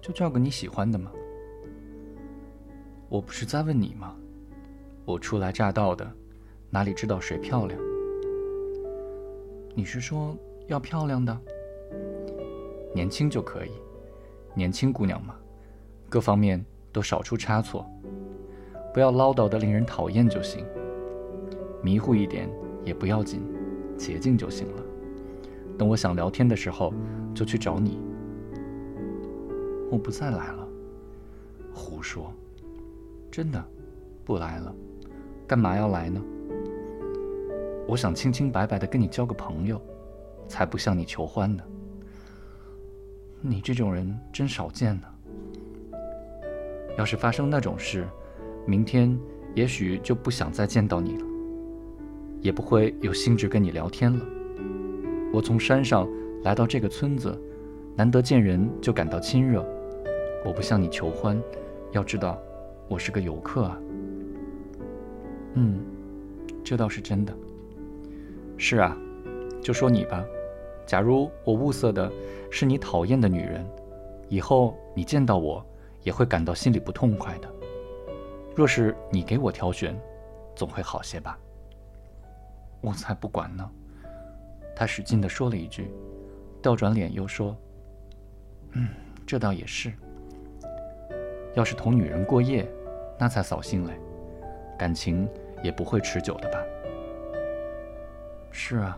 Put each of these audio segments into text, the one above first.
就叫个你喜欢的吗？我不是在问你吗？我初来乍到的，哪里知道谁漂亮？你是说要漂亮的？年轻就可以，年轻姑娘嘛，各方面都少出差错，不要唠叨的令人讨厌就行。迷糊一点也不要紧，洁净就行了。等我想聊天的时候，就去找你。我不再来了。胡说，真的，不来了。干嘛要来呢？我想清清白白的跟你交个朋友，才不向你求欢呢。你这种人真少见呢。要是发生那种事，明天也许就不想再见到你了，也不会有兴致跟你聊天了。我从山上来到这个村子，难得见人就感到亲热。我不向你求欢，要知道，我是个游客啊。嗯，这倒是真的。是啊，就说你吧。假如我物色的是你讨厌的女人，以后你见到我也会感到心里不痛快的。若是你给我挑选，总会好些吧。我才不管呢。他使劲地说了一句，调转脸又说：“嗯，这倒也是。要是同女人过夜，那才扫兴嘞。”感情也不会持久的吧？是啊，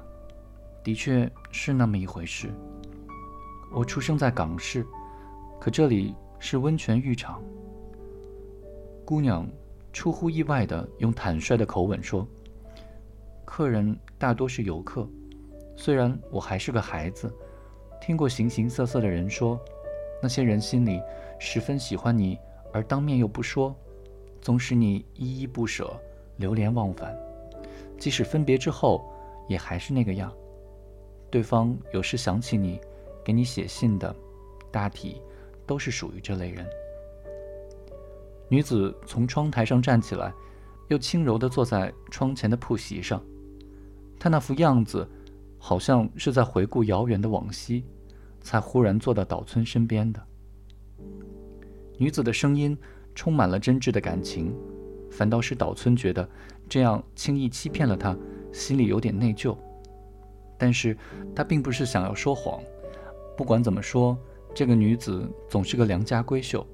的确是那么一回事。我出生在港市，可这里是温泉浴场。姑娘出乎意外的用坦率的口吻说：“客人大多是游客，虽然我还是个孩子，听过形形色色的人说，那些人心里十分喜欢你，而当面又不说。”总使你依依不舍、流连忘返，即使分别之后，也还是那个样。对方有时想起你，给你写信的，大体都是属于这类人。女子从窗台上站起来，又轻柔地坐在窗前的铺席上。她那副样子，好像是在回顾遥远的往昔，才忽然坐到岛村身边的。女子的声音。充满了真挚的感情，反倒是岛村觉得这样轻易欺骗了他，心里有点内疚。但是他并不是想要说谎。不管怎么说，这个女子总是个良家闺秀，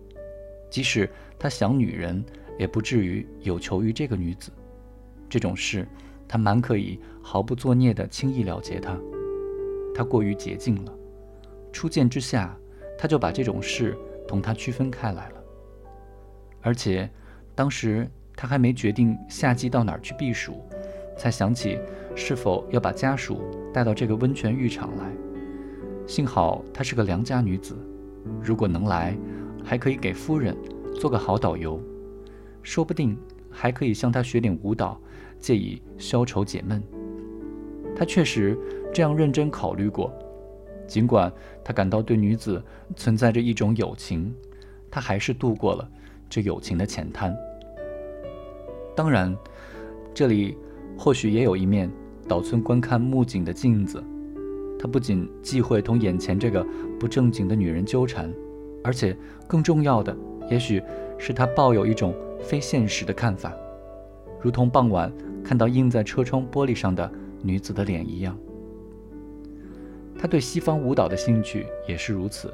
即使他想女人，也不至于有求于这个女子。这种事，他蛮可以毫不作孽的轻易了结她。他过于洁净了，初见之下，他就把这种事同她区分开来了。而且，当时他还没决定夏季到哪儿去避暑，才想起是否要把家属带到这个温泉浴场来。幸好她是个良家女子，如果能来，还可以给夫人做个好导游，说不定还可以向她学点舞蹈，借以消愁解闷。他确实这样认真考虑过，尽管他感到对女子存在着一种友情，他还是度过了。这友情的浅滩。当然，这里或许也有一面岛村观看木槿的镜子。他不仅忌讳同眼前这个不正经的女人纠缠，而且更重要的，也许是他抱有一种非现实的看法，如同傍晚看到映在车窗玻璃上的女子的脸一样。他对西方舞蹈的兴趣也是如此。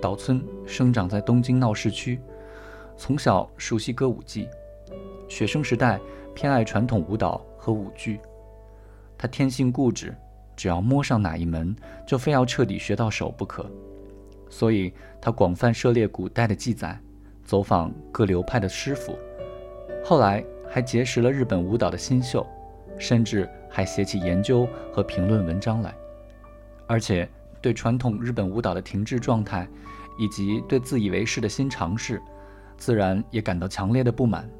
岛村生长在东京闹市区。从小熟悉歌舞伎，学生时代偏爱传统舞蹈和舞剧。他天性固执，只要摸上哪一门，就非要彻底学到手不可。所以，他广泛涉猎古代的记载，走访各流派的师傅，后来还结识了日本舞蹈的新秀，甚至还写起研究和评论文章来。而且，对传统日本舞蹈的停滞状态，以及对自以为是的新尝试。自然也感到强烈的不满，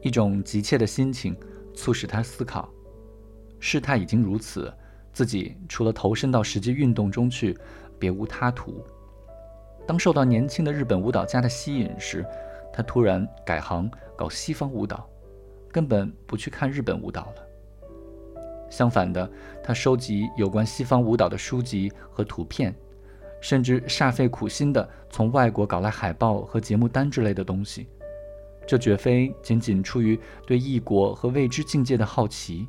一种急切的心情促使他思考：事态已经如此，自己除了投身到实际运动中去，别无他途。当受到年轻的日本舞蹈家的吸引时，他突然改行搞西方舞蹈，根本不去看日本舞蹈了。相反的，他收集有关西方舞蹈的书籍和图片，甚至煞费苦心的从外国搞来海报和节目单之类的东西。这绝非仅仅出于对异国和未知境界的好奇。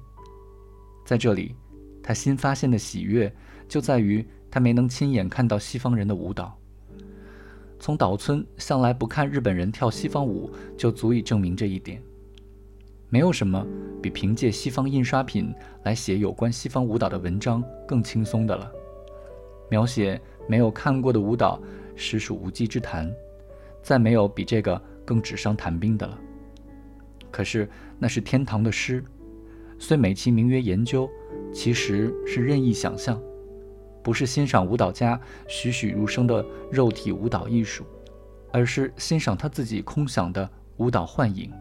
在这里，他新发现的喜悦就在于他没能亲眼看到西方人的舞蹈。从岛村向来不看日本人跳西方舞，就足以证明这一点。没有什么比凭借西方印刷品来写有关西方舞蹈的文章更轻松的了。描写没有看过的舞蹈，实属无稽之谈。再没有比这个更纸上谈兵的了。可是那是天堂的诗，虽美其名曰研究，其实是任意想象。不是欣赏舞蹈家栩栩如生的肉体舞蹈艺术，而是欣赏他自己空想的舞蹈幻影。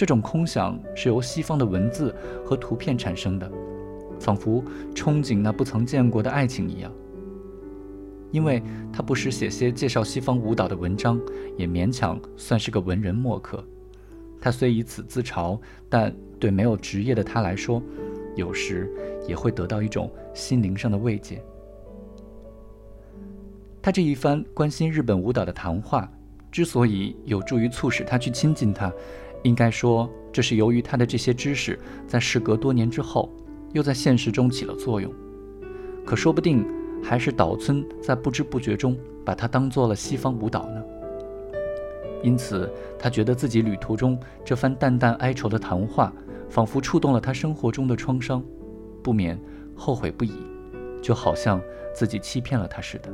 这种空想是由西方的文字和图片产生的，仿佛憧憬那不曾见过的爱情一样。因为他不时写些介绍西方舞蹈的文章，也勉强算是个文人墨客。他虽以此自嘲，但对没有职业的他来说，有时。也会得到一种心灵上的慰藉。他这一番关心日本舞蹈的谈话，之所以有助于促使他去亲近他，应该说这是由于他的这些知识在事隔多年之后又在现实中起了作用。可说不定还是岛村在不知不觉中把它当做了西方舞蹈呢。因此他觉得自己旅途中这番淡淡哀愁的谈话仿佛触动了他生活中的创伤不免后悔不已就好像自己欺骗了他似的。